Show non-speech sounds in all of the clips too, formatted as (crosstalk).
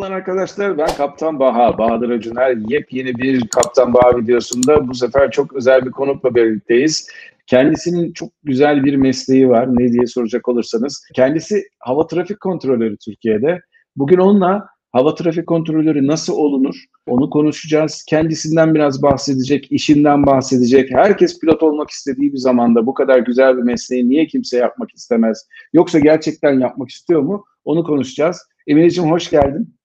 Merhabalar arkadaşlar. Ben Kaptan Baha, Bahadır Acuner. Yepyeni bir Kaptan Baha videosunda bu sefer çok özel bir konukla birlikteyiz. Kendisinin çok güzel bir mesleği var. Ne diye soracak olursanız. Kendisi hava trafik kontrolörü Türkiye'de. Bugün onunla hava trafik kontrolörü nasıl olunur onu konuşacağız. Kendisinden biraz bahsedecek, işinden bahsedecek. Herkes pilot olmak istediği bir zamanda bu kadar güzel bir mesleği niye kimse yapmak istemez? Yoksa gerçekten yapmak istiyor mu? Onu konuşacağız. Emineciğim hoş geldin.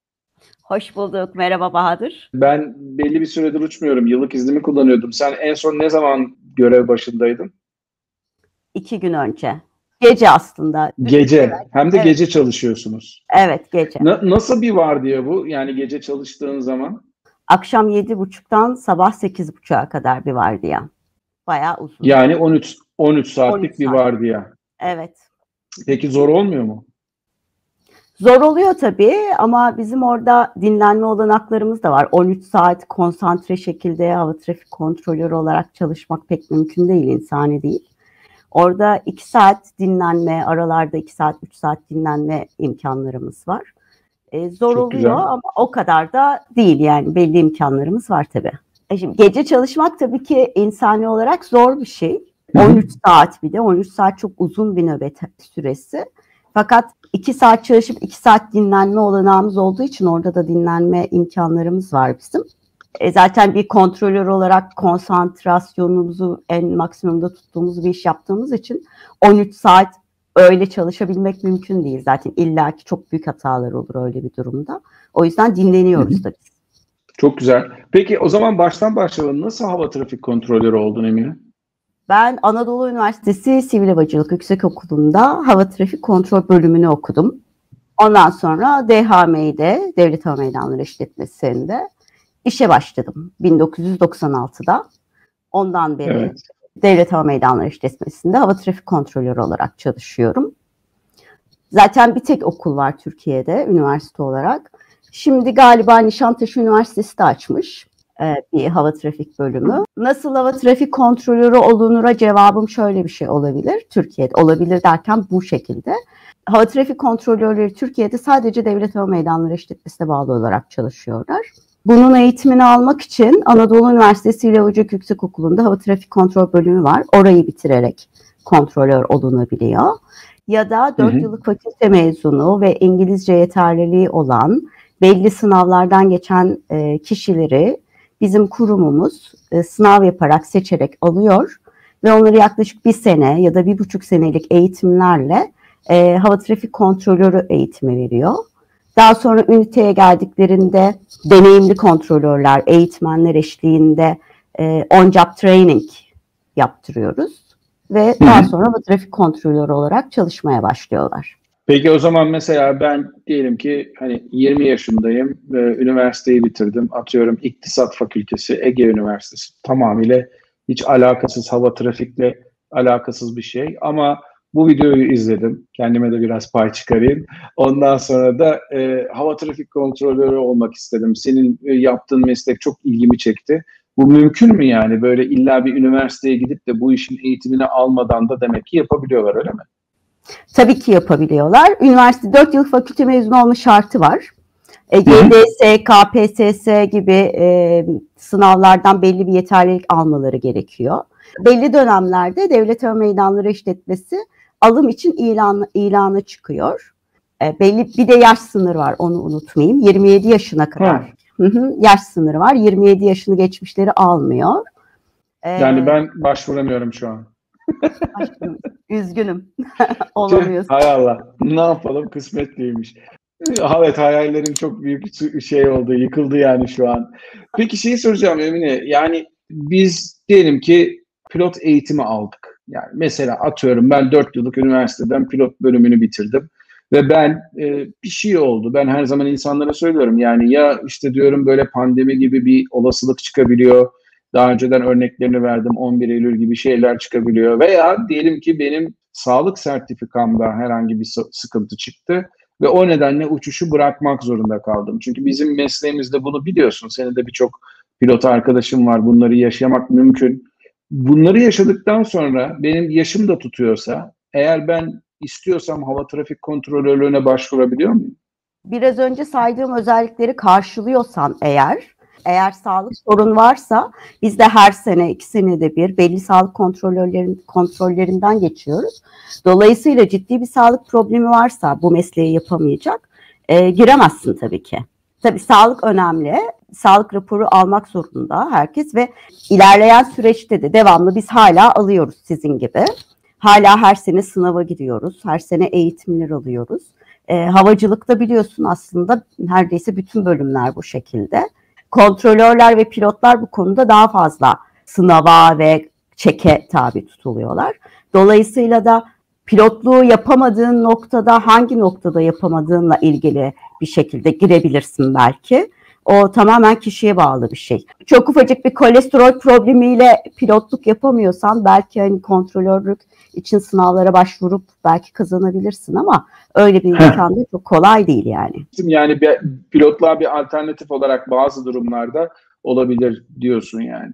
Hoş bulduk. Merhaba Bahadır. Ben belli bir süredir uçmuyorum. Yıllık iznimi kullanıyordum. Sen en son ne zaman görev başındaydın? İki gün önce. Gece aslında. Gece. Hem de evet. gece çalışıyorsunuz. Evet gece. Na- nasıl bir var diye bu? Yani gece çalıştığın zaman? Akşam yedi buçuktan sabah sekiz buçuğa kadar bir vardiya. Bayağı uzun. Yani 13 13 saatlik 13 bir saat. vardiya. Evet. Peki zor olmuyor mu? Zor oluyor tabii ama bizim orada dinlenme olanaklarımız da var. 13 saat konsantre şekilde hava trafik kontrolörü olarak çalışmak pek mümkün değil, insani değil. Orada 2 saat dinlenme, aralarda 2 saat, 3 saat dinlenme imkanlarımız var. Ee, zor Çok oluyor güzel. ama o kadar da değil yani belli imkanlarımız var tabii. E şimdi gece çalışmak tabii ki insani olarak zor bir şey. 13 saat bir de 13 saat çok uzun bir nöbet süresi. Fakat iki saat çalışıp iki saat dinlenme olanağımız olduğu için orada da dinlenme imkanlarımız var bizim. E zaten bir kontrolör olarak konsantrasyonumuzu en maksimumda tuttuğumuz bir iş yaptığımız için 13 saat öyle çalışabilmek mümkün değil. Zaten illaki çok büyük hatalar olur öyle bir durumda. O yüzden dinleniyoruz da biz. Çok güzel. Peki o zaman baştan başlayalım. Nasıl hava trafik kontrolörü oldun Emine? Ben Anadolu Üniversitesi Sivil Havacılık Yüksekokulu'nda hava trafik kontrol bölümünü okudum. Ondan sonra DHM'de, Devlet Hava Meydanları İşletmesi'nde işe başladım 1996'da. Ondan beri evet. Devlet Hava Meydanları İşletmesi'nde hava trafik kontrolörü olarak çalışıyorum. Zaten bir tek okul var Türkiye'de üniversite olarak. Şimdi galiba Nişantaşı Üniversitesi de açmış bir hava trafik bölümü. Nasıl hava trafik kontrolörü olunura cevabım şöyle bir şey olabilir. Türkiye'de olabilir derken bu şekilde. Hava trafik kontrolörleri Türkiye'de sadece devlet hava meydanları işletmesine bağlı olarak çalışıyorlar. Bunun eğitimini almak için Anadolu Üniversitesi ile Ocak Yüksekokulu'nda hava trafik kontrol bölümü var. Orayı bitirerek kontrolör olunabiliyor. Ya da 4 yıllık fakülte mezunu ve İngilizce yeterliliği olan belli sınavlardan geçen e, kişileri bizim kurumumuz e, sınav yaparak seçerek alıyor ve onları yaklaşık bir sene ya da bir buçuk senelik eğitimlerle e, hava trafik kontrolörü eğitimi veriyor. Daha sonra üniteye geldiklerinde deneyimli kontrolörler, eğitmenler eşliğinde e, on-job training yaptırıyoruz ve daha sonra hava trafik kontrolörü olarak çalışmaya başlıyorlar. Peki o zaman mesela ben diyelim ki hani 20 yaşındayım ve üniversiteyi bitirdim. Atıyorum İktisat Fakültesi, Ege Üniversitesi tamamıyla hiç alakasız hava trafikle alakasız bir şey ama bu videoyu izledim. Kendime de biraz pay çıkarayım. Ondan sonra da e, hava trafik kontrolörü olmak istedim. Senin e, yaptığın meslek çok ilgimi çekti. Bu mümkün mü yani? Böyle illa bir üniversiteye gidip de bu işin eğitimini almadan da demek ki yapabiliyorlar öyle mi? Tabii ki yapabiliyorlar. Üniversite 4 yıl fakülte mezunu olma şartı var. E, YDS, KPSS gibi e, sınavlardan belli bir yeterlilik almaları gerekiyor. Belli dönemlerde Devlet Hava Meydanları İşletmesi alım için ilan, ilana çıkıyor. E, belli bir de yaş sınırı var onu unutmayayım. 27 yaşına kadar. Hı hı, yaş sınırı var. 27 yaşını geçmişleri almıyor. E, yani ben başvuramıyorum şu an. Üzgünüm. (laughs) Olamıyorsun. Hay Allah. Ne yapalım? Kısmetliymiş. Evet hayallerim çok büyük şey oldu. Yıkıldı yani şu an. Peki şeyi soracağım Emine. Yani biz diyelim ki pilot eğitimi aldık. Yani mesela atıyorum ben 4 yıllık üniversiteden pilot bölümünü bitirdim. Ve ben e, bir şey oldu. Ben her zaman insanlara söylüyorum. Yani ya işte diyorum böyle pandemi gibi bir olasılık çıkabiliyor daha önceden örneklerini verdim 11 Eylül gibi şeyler çıkabiliyor. Veya diyelim ki benim sağlık sertifikamda herhangi bir sıkıntı çıktı ve o nedenle uçuşu bırakmak zorunda kaldım. Çünkü bizim mesleğimizde bunu biliyorsun. Senin de birçok pilot arkadaşım var. Bunları yaşamak mümkün. Bunları yaşadıktan sonra benim yaşım da tutuyorsa eğer ben istiyorsam hava trafik kontrolörlüğüne başvurabiliyor muyum? Biraz önce saydığım özellikleri karşılıyorsan eğer, eğer sağlık sorun varsa biz de her sene, iki senede bir belli sağlık kontrolörlerin kontrollerinden geçiyoruz. Dolayısıyla ciddi bir sağlık problemi varsa bu mesleği yapamayacak, e, giremezsin tabii ki. Tabii sağlık önemli. Sağlık raporu almak zorunda herkes ve ilerleyen süreçte de devamlı biz hala alıyoruz sizin gibi. Hala her sene sınava giriyoruz. Her sene eğitimler alıyoruz. E, havacılıkta biliyorsun aslında neredeyse bütün bölümler bu şekilde. Kontrolörler ve pilotlar bu konuda daha fazla sınava ve çeke tabi tutuluyorlar. Dolayısıyla da pilotluğu yapamadığın noktada hangi noktada yapamadığınla ilgili bir şekilde girebilirsin belki. O tamamen kişiye bağlı bir şey. Çok ufacık bir kolesterol problemiyle pilotluk yapamıyorsan belki hani kontrolörlük için sınavlara başvurup belki kazanabilirsin ama öyle bir imkan da çok kolay değil yani. Yani bir, pilotluğa bir alternatif olarak bazı durumlarda olabilir diyorsun yani.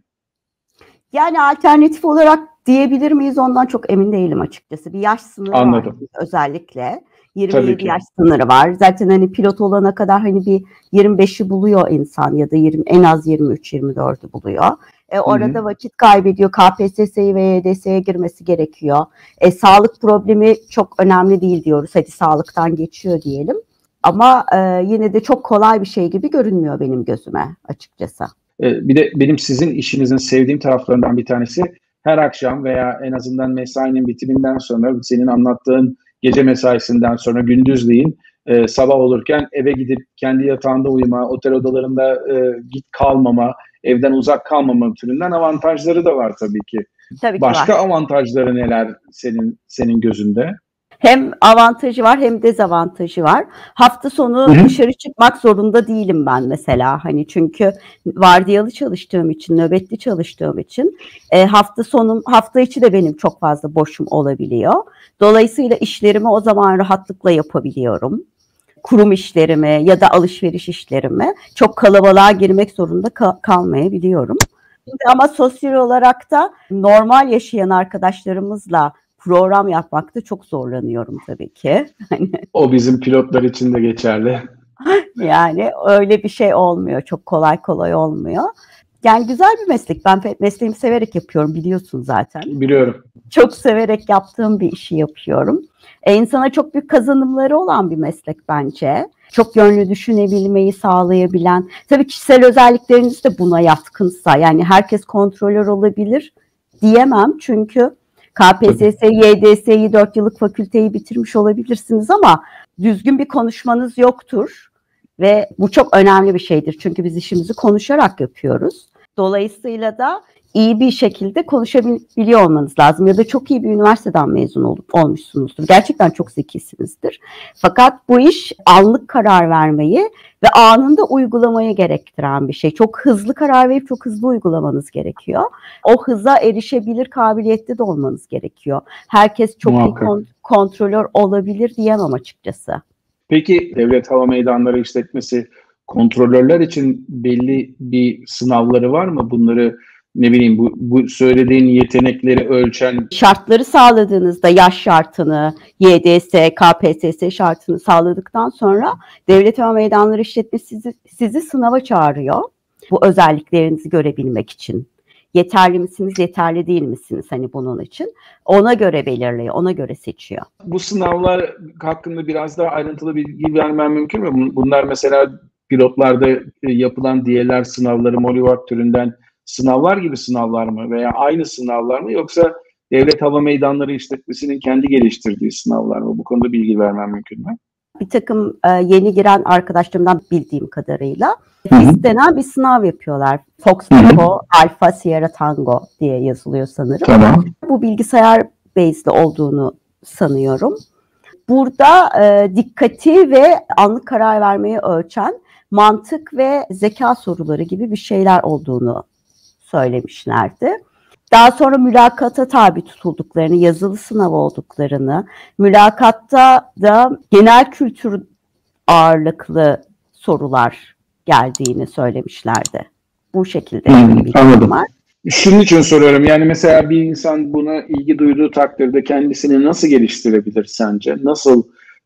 Yani alternatif olarak diyebilir miyiz ondan çok emin değilim açıkçası. Bir yaş sınırı Anladım. var özellikle. 27 yaş sınırı var. Zaten hani pilot olana kadar hani bir 25'i buluyor insan ya da 20 en az 23-24'ü buluyor. E, orada Hı-hı. vakit kaybediyor. KPSS'ye ve YDS'ye girmesi gerekiyor. E, sağlık problemi çok önemli değil diyoruz. Hadi sağlıktan geçiyor diyelim. Ama e, yine de çok kolay bir şey gibi görünmüyor benim gözüme açıkçası. E, bir de benim sizin işinizin sevdiğim taraflarından bir tanesi her akşam veya en azından mesainin bitiminden sonra senin anlattığın gece mesaisinden sonra gündüzleyin e, sabah olurken eve gidip kendi yatağında uyuma, otel odalarında e, git kalmama, evden uzak kalmama türünden avantajları da var tabii ki. Tabii ki Başka var. avantajları neler senin senin gözünde? Hem avantajı var hem dezavantajı var. Hafta sonu Hı-hı. dışarı çıkmak zorunda değilim ben mesela. Hani çünkü vardiyalı çalıştığım için, nöbetli çalıştığım için e, hafta sonu hafta içi de benim çok fazla boşum olabiliyor. Dolayısıyla işlerimi o zaman rahatlıkla yapabiliyorum kurum işlerimi ya da alışveriş işlerimi çok kalabalığa girmek zorunda kal- kalmayabiliyorum. Ama sosyal olarak da normal yaşayan arkadaşlarımızla program yapmakta çok zorlanıyorum tabii ki. Hani o bizim pilotlar için de geçerli. (laughs) yani öyle bir şey olmuyor. Çok kolay kolay olmuyor. Yani güzel bir meslek. Ben mesleğimi severek yapıyorum biliyorsun zaten. Biliyorum. Çok severek yaptığım bir işi yapıyorum. E, insana çok büyük kazanımları olan bir meslek bence. Çok yönlü düşünebilmeyi sağlayabilen. Tabii kişisel özellikleriniz de buna yatkınsa yani herkes kontrolör olabilir diyemem. Çünkü KPSS, YDS'yi 4 yıllık fakülteyi bitirmiş olabilirsiniz ama düzgün bir konuşmanız yoktur. Ve bu çok önemli bir şeydir. Çünkü biz işimizi konuşarak yapıyoruz. Dolayısıyla da iyi bir şekilde konuşabiliyor olmanız lazım ya da çok iyi bir üniversiteden mezun olup olmuşsunuzdur. Gerçekten çok zekisinizdir. Fakat bu iş anlık karar vermeyi ve anında uygulamayı gerektiren bir şey. Çok hızlı karar verip çok hızlı uygulamanız gerekiyor. O hıza erişebilir kabiliyette de olmanız gerekiyor. Herkes çok Muhakkak. iyi kon- kontrolör olabilir diyemem açıkçası. Peki devlet hava meydanları işletmesi kontrolörler için belli bir sınavları var mı? Bunları ne bileyim bu, bu söylediğin yetenekleri ölçen şartları sağladığınızda yaş şartını, YDS, KPSS şartını sağladıktan sonra Devlet Hava Meydanları işletmesi sizi, sizi sınava çağırıyor. Bu özelliklerinizi görebilmek için. Yeterli misiniz, yeterli değil misiniz hani bunun için? Ona göre belirliyor, ona göre seçiyor. Bu sınavlar hakkında biraz daha ayrıntılı bilgi vermem mümkün mü? Bunlar mesela pilotlarda e, yapılan diğerler sınavları, Molivar türünden sınavlar gibi sınavlar mı veya aynı sınavlar mı yoksa devlet hava meydanları işletmesinin kendi geliştirdiği sınavlar mı? Bu konuda bilgi vermem mümkün mü? Bir takım e, yeni giren arkadaşlarımdan bildiğim kadarıyla FIS denen bir sınav yapıyorlar. Fox Echo Alpha Sierra Tango diye yazılıyor sanırım. Tamam. Bu bilgisayar based olduğunu sanıyorum. Burada e, dikkati ve anlık karar vermeyi ölçen mantık ve zeka soruları gibi bir şeyler olduğunu söylemişlerdi. Daha sonra mülakata tabi tutulduklarını, yazılı sınav olduklarını, mülakatta da genel kültür ağırlıklı sorular geldiğini söylemişlerdi. Bu şekilde hmm, bir anladım. var. Şunun için soruyorum yani mesela bir insan buna ilgi duyduğu takdirde kendisini nasıl geliştirebilir sence? Nasıl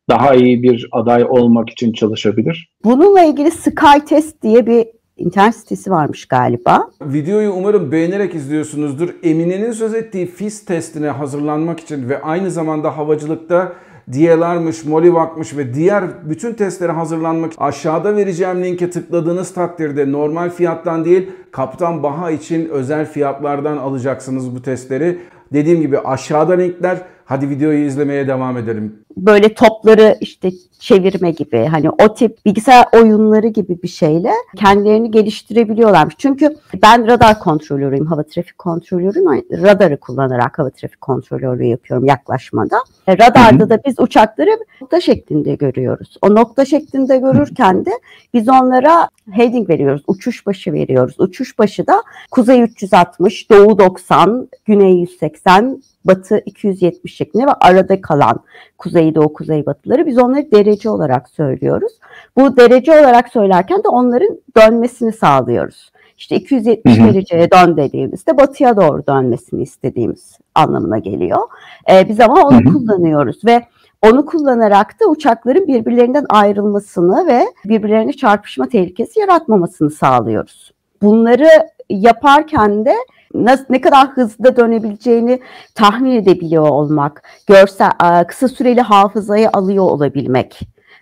daha iyi bir aday olmak için çalışabilir? Bununla ilgili SkyTest diye bir internet sitesi varmış galiba. Videoyu umarım beğenerek izliyorsunuzdur. Emine'nin söz ettiği FIS testine hazırlanmak için ve aynı zamanda havacılıkta DLR'mış, Molivak'mış ve diğer bütün testlere hazırlanmak aşağıda vereceğim linke tıkladığınız takdirde normal fiyattan değil Kaptan Baha için özel fiyatlardan alacaksınız bu testleri. Dediğim gibi aşağıda linkler. Hadi videoyu izlemeye devam edelim. Böyle topları işte çevirme gibi hani o tip bilgisayar oyunları gibi bir şeyle kendilerini geliştirebiliyorlarmış. Çünkü ben radar kontrolörüyüm, hava trafik kontrolörüyüm. Radarı kullanarak hava trafik kontrolörü yapıyorum yaklaşmada. E, radarda da biz uçakları nokta şeklinde görüyoruz. O nokta şeklinde görürken de biz onlara heading veriyoruz, uçuş başı veriyoruz. Uçuş başı da kuzey 360, doğu 90, güney 180, batı 270 şeklinde ve arada kalan kuzeydoğu kuzeybatıları biz onları derece olarak söylüyoruz. Bu derece olarak söylerken de onların dönmesini sağlıyoruz. İşte 270 dereceye dön dediğimizde batıya doğru dönmesini istediğimiz anlamına geliyor. Ee, biz ama onu kullanıyoruz ve onu kullanarak da uçakların birbirlerinden ayrılmasını ve birbirlerine çarpışma tehlikesi yaratmamasını sağlıyoruz. Bunları yaparken de ne kadar hızlı dönebileceğini tahmin edebiliyor olmak, görsel kısa süreli hafızayı alıyor olabilmek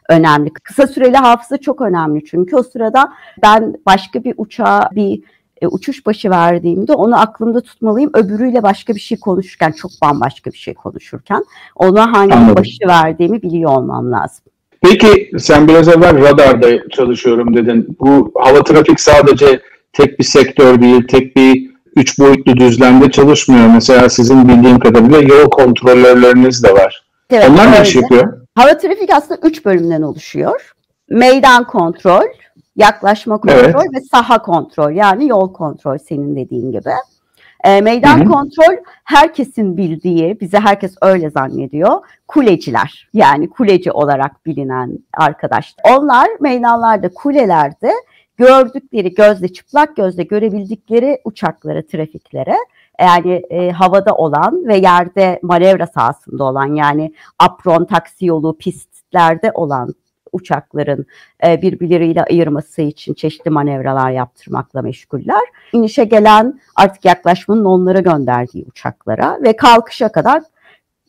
önemli. Kısa süreli hafıza çok önemli çünkü o sırada ben başka bir uçağa bir e, uçuş başı verdiğimde onu aklımda tutmalıyım. Öbürüyle başka bir şey konuşurken, çok bambaşka bir şey konuşurken ona hangi Anladım. başı verdiğimi biliyor olmam lazım. Peki sen biraz evvel radarda çalışıyorum dedin. Bu hava trafik sadece tek bir sektör değil, tek bir üç boyutlu düzlemde çalışmıyor. Mesela sizin bildiğim kadarıyla yol kontrolörleriniz de var. Evet, Onlar ne iş yapıyor? Hava trafik aslında üç bölümden oluşuyor. Meydan kontrol, yaklaşma kontrol evet. ve saha kontrol yani yol kontrol senin dediğin gibi. E, meydan Hı-hı. kontrol herkesin bildiği, bize herkes öyle zannediyor, kuleciler. Yani kuleci olarak bilinen arkadaş. Onlar meydanlarda, kulelerde gördükleri gözle çıplak gözle görebildikleri uçakları, trafiklere yani e, havada olan ve yerde manevra sahasında olan yani apron, taksi yolu, pistlerde olan uçakların e, birbirleriyle ayırması için çeşitli manevralar yaptırmakla meşguller. İnişe gelen artık yaklaşmanın onlara gönderdiği uçaklara ve kalkışa kadar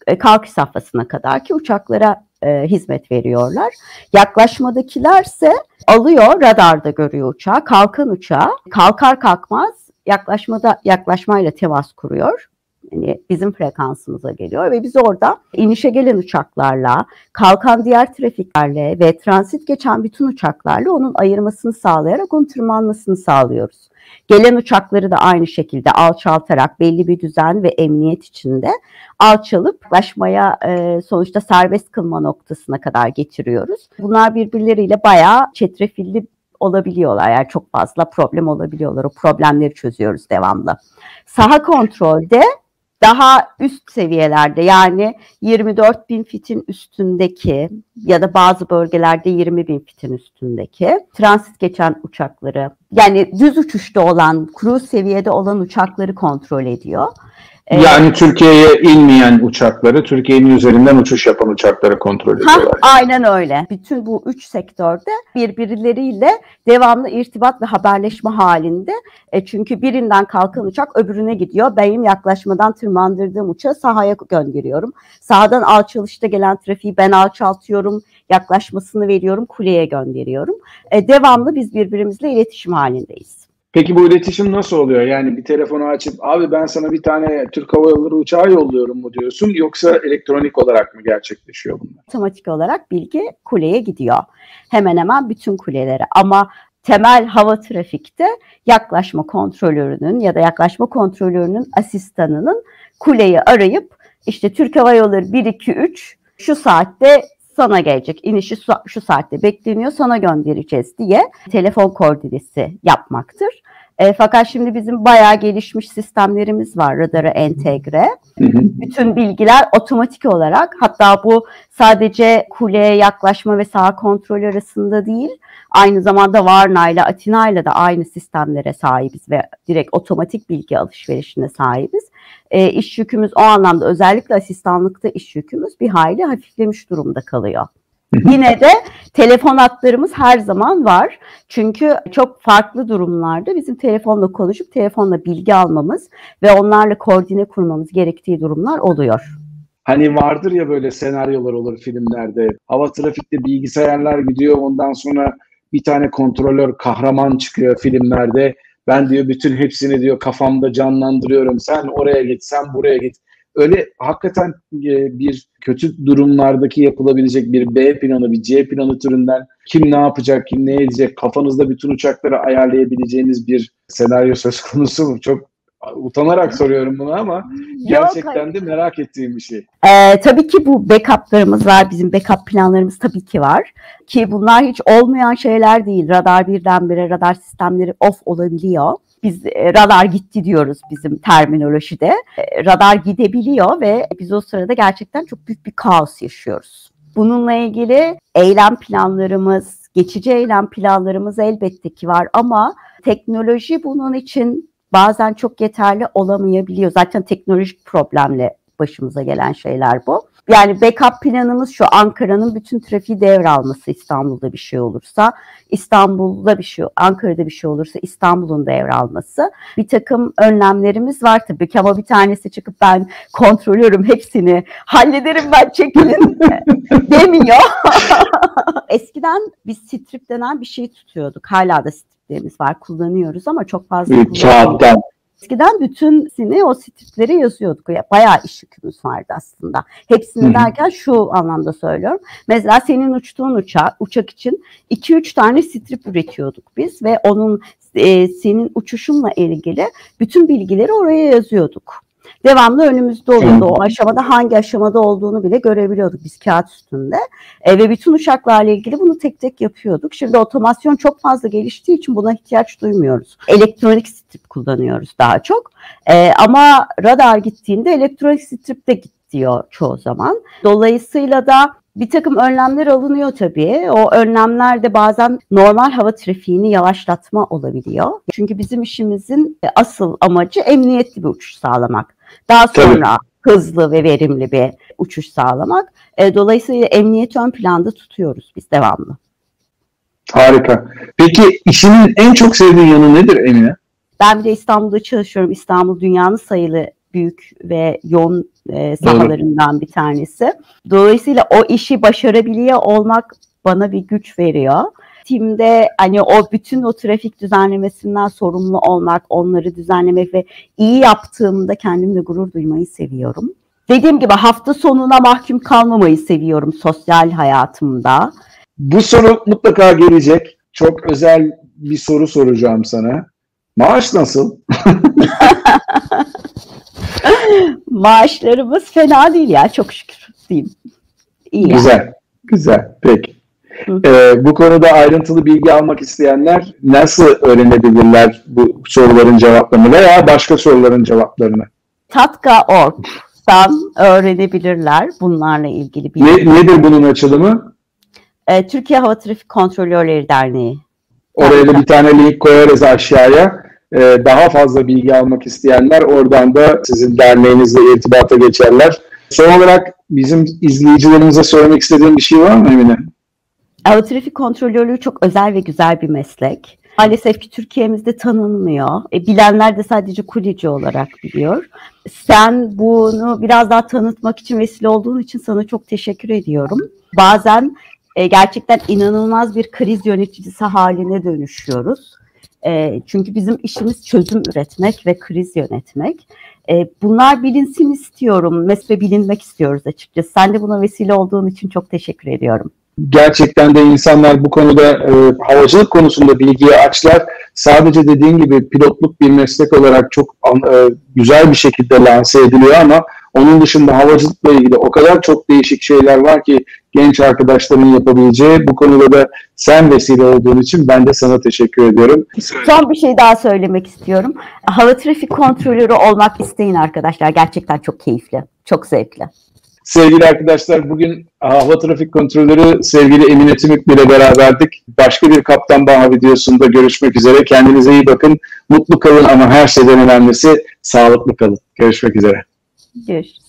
e, kalkış safhasına kadar ki uçaklara e, hizmet veriyorlar. Yaklaşmadakilerse alıyor radarda görüyor uçağı, kalkan uçağı, kalkar kalkmaz yaklaşmada yaklaşmayla temas kuruyor. Yani bizim frekansımıza geliyor ve biz orada inişe gelen uçaklarla, kalkan diğer trafiklerle ve transit geçen bütün uçaklarla onun ayırmasını sağlayarak onun tırmanmasını sağlıyoruz. Gelen uçakları da aynı şekilde alçaltarak belli bir düzen ve emniyet içinde alçalıp yaklaşmaya e, sonuçta serbest kılma noktasına kadar getiriyoruz. Bunlar birbirleriyle bayağı çetrefilli olabiliyorlar. Yani çok fazla problem olabiliyorlar. O problemleri çözüyoruz devamlı. Saha kontrolde daha üst seviyelerde yani 24 bin fitin üstündeki ya da bazı bölgelerde 20 bin fitin üstündeki transit geçen uçakları yani düz uçuşta olan, cruise seviyede olan uçakları kontrol ediyor. Yani Türkiye'ye inmeyen uçakları, Türkiye'nin üzerinden uçuş yapan uçakları kontrol ediyorlar. Ha, aynen öyle. Bütün bu üç sektörde birbirleriyle devamlı irtibat ve haberleşme halinde. E çünkü birinden kalkan uçak öbürüne gidiyor. Benim yaklaşmadan tırmandırdığım uçağı sahaya gönderiyorum. Sahadan alçalışta gelen trafiği ben alçaltıyorum. Yaklaşmasını veriyorum, kuleye gönderiyorum. E, devamlı biz birbirimizle iletişim halindeyiz. Peki bu iletişim nasıl oluyor? Yani bir telefonu açıp abi ben sana bir tane Türk Hava Yolları uçağı yolluyorum mu diyorsun yoksa elektronik olarak mı gerçekleşiyor bunlar? Otomatik olarak bilgi kuleye gidiyor. Hemen hemen bütün kulelere ama temel hava trafikte yaklaşma kontrolörünün ya da yaklaşma kontrolörünün asistanının kuleyi arayıp işte Türk Hava Yolları 1 2 3 şu saatte sana gelecek. İnişi şu saatte bekleniyor sana göndereceğiz diye telefon koordinesi yapmaktır. E, fakat şimdi bizim bayağı gelişmiş sistemlerimiz var radara entegre. Bütün bilgiler otomatik olarak hatta bu sadece kuleye yaklaşma ve sağ kontrol arasında değil aynı zamanda Varna ile Atina ile de aynı sistemlere sahibiz ve direkt otomatik bilgi alışverişine sahibiz. E, iş yükümüz o anlamda özellikle asistanlıkta iş yükümüz bir hayli hafiflemiş durumda kalıyor. Yine de telefon hatlarımız her zaman var. Çünkü çok farklı durumlarda bizim telefonla konuşup telefonla bilgi almamız ve onlarla koordine kurmamız gerektiği durumlar oluyor. Hani vardır ya böyle senaryolar olur filmlerde. Hava trafikte bilgisayarlar gidiyor ondan sonra bir tane kontrolör kahraman çıkıyor filmlerde. Ben diyor bütün hepsini diyor kafamda canlandırıyorum. Sen oraya git, sen buraya git. Öyle hakikaten e, bir kötü durumlardaki yapılabilecek bir B planı, bir C planı türünden kim ne yapacak, kim ne edecek, kafanızda bütün uçakları ayarlayabileceğiniz bir senaryo söz konusu mu? Çok utanarak soruyorum bunu ama gerçekten Yok, de merak ettiğim bir şey. Ee, tabii ki bu backup'larımız var. Bizim backup planlarımız tabii ki var. Ki bunlar hiç olmayan şeyler değil. Radar birdenbire radar sistemleri off olabiliyor biz e, radar gitti diyoruz bizim terminolojide. E, radar gidebiliyor ve biz o sırada gerçekten çok büyük bir kaos yaşıyoruz. Bununla ilgili eylem planlarımız, geçici eylem planlarımız elbette ki var ama teknoloji bunun için bazen çok yeterli olamayabiliyor. Zaten teknolojik problemle başımıza gelen şeyler bu. Yani backup planımız şu Ankara'nın bütün trafiği devralması İstanbul'da bir şey olursa, İstanbul'da bir şey, Ankara'da bir şey olursa İstanbul'un devralması. Bir takım önlemlerimiz var tabii ki ama bir tanesi çıkıp ben kontrolörüm hepsini hallederim ben çekilin (laughs) demiyor. (laughs) Eskiden biz strip denen bir şey tutuyorduk. Hala da striplerimiz var kullanıyoruz ama çok fazla kullanmıyoruz. Eskiden bütün sini o stripleri yazıyorduk. Bayağı iş yükümüz vardı aslında. Hepsini Hı-hı. derken şu anlamda söylüyorum. Mesela senin uçtuğun uçak, uçak için 2-3 tane strip üretiyorduk biz ve onun e, senin uçuşunla ilgili bütün bilgileri oraya yazıyorduk devamlı önümüzde oluyordu. O aşamada hangi aşamada olduğunu bile görebiliyorduk biz kağıt üstünde. E, ve bütün uçaklarla ilgili bunu tek tek yapıyorduk. Şimdi otomasyon çok fazla geliştiği için buna ihtiyaç duymuyoruz. Elektronik strip kullanıyoruz daha çok. E, ama radar gittiğinde elektronik strip de git diyor çoğu zaman. Dolayısıyla da bir takım önlemler alınıyor tabii. O önlemler de bazen normal hava trafiğini yavaşlatma olabiliyor. Çünkü bizim işimizin asıl amacı emniyetli bir uçuş sağlamak. Daha sonra Tabii. hızlı ve verimli bir uçuş sağlamak. E, dolayısıyla emniyet ön planda tutuyoruz biz devamlı. Harika. Peki işinin en çok sevdiğin yanı nedir Emine? Ben bir de İstanbul'da çalışıyorum. İstanbul dünyanın sayılı büyük ve yoğun e, sahalarından Doğru. bir tanesi. Dolayısıyla o işi başarabiliyor olmak bana bir güç veriyor timde hani o bütün o trafik düzenlemesinden sorumlu olmak, onları düzenlemek ve iyi yaptığımda kendimle gurur duymayı seviyorum. Dediğim gibi hafta sonuna mahkum kalmamayı seviyorum sosyal hayatımda. Bu soru mutlaka gelecek. Çok özel bir soru soracağım sana. Maaş nasıl? (laughs) Maaşlarımız fena değil ya çok şükür diyeyim. İyi güzel, yani. güzel. Peki. Ee, bu konuda ayrıntılı bilgi almak isteyenler nasıl öğrenebilirler bu soruların cevaplarını veya başka soruların cevaplarını? Tatka.org'dan öğrenebilirler bunlarla ilgili bilgi. Ne, nedir bunun açılımı? Ee, Türkiye Hava Trafik Kontrolörleri Derneği. Oraya da bir tane link koyarız aşağıya. Ee, daha fazla bilgi almak isteyenler oradan da sizin derneğinizle irtibata geçerler. Son olarak bizim izleyicilerimize söylemek istediğim bir şey var mı Emine? Hava trafik kontrolörlüğü çok özel ve güzel bir meslek. Maalesef ki Türkiye'mizde tanınmıyor. E, bilenler de sadece kulici olarak biliyor. Sen bunu biraz daha tanıtmak için vesile olduğun için sana çok teşekkür ediyorum. Bazen e, gerçekten inanılmaz bir kriz yöneticisi haline dönüşüyoruz. E, çünkü bizim işimiz çözüm üretmek ve kriz yönetmek. E, bunlar bilinsin istiyorum. Mesle bilinmek istiyoruz açıkçası. Sen de buna vesile olduğun için çok teşekkür ediyorum gerçekten de insanlar bu konuda e, havacılık konusunda bilgiye açlar. Sadece dediğin gibi pilotluk bir meslek olarak çok e, güzel bir şekilde lanse ediliyor ama onun dışında havacılıkla ilgili o kadar çok değişik şeyler var ki genç arkadaşların yapabileceği. Bu konuda da sen vesile olduğun için ben de sana teşekkür ediyorum. Son bir şey daha söylemek istiyorum. Hava trafik kontrolörü olmak isteyin arkadaşlar. Gerçekten çok keyifli, çok zevkli. Sevgili arkadaşlar bugün hava trafik kontrolörü sevgili Emine Tümük ile beraberdik. Başka bir Kaptan Baha videosunda görüşmek üzere. Kendinize iyi bakın. Mutlu kalın ama her şeyden önemlisi sağlıklı kalın. Görüşmek üzere. Görüşürüz.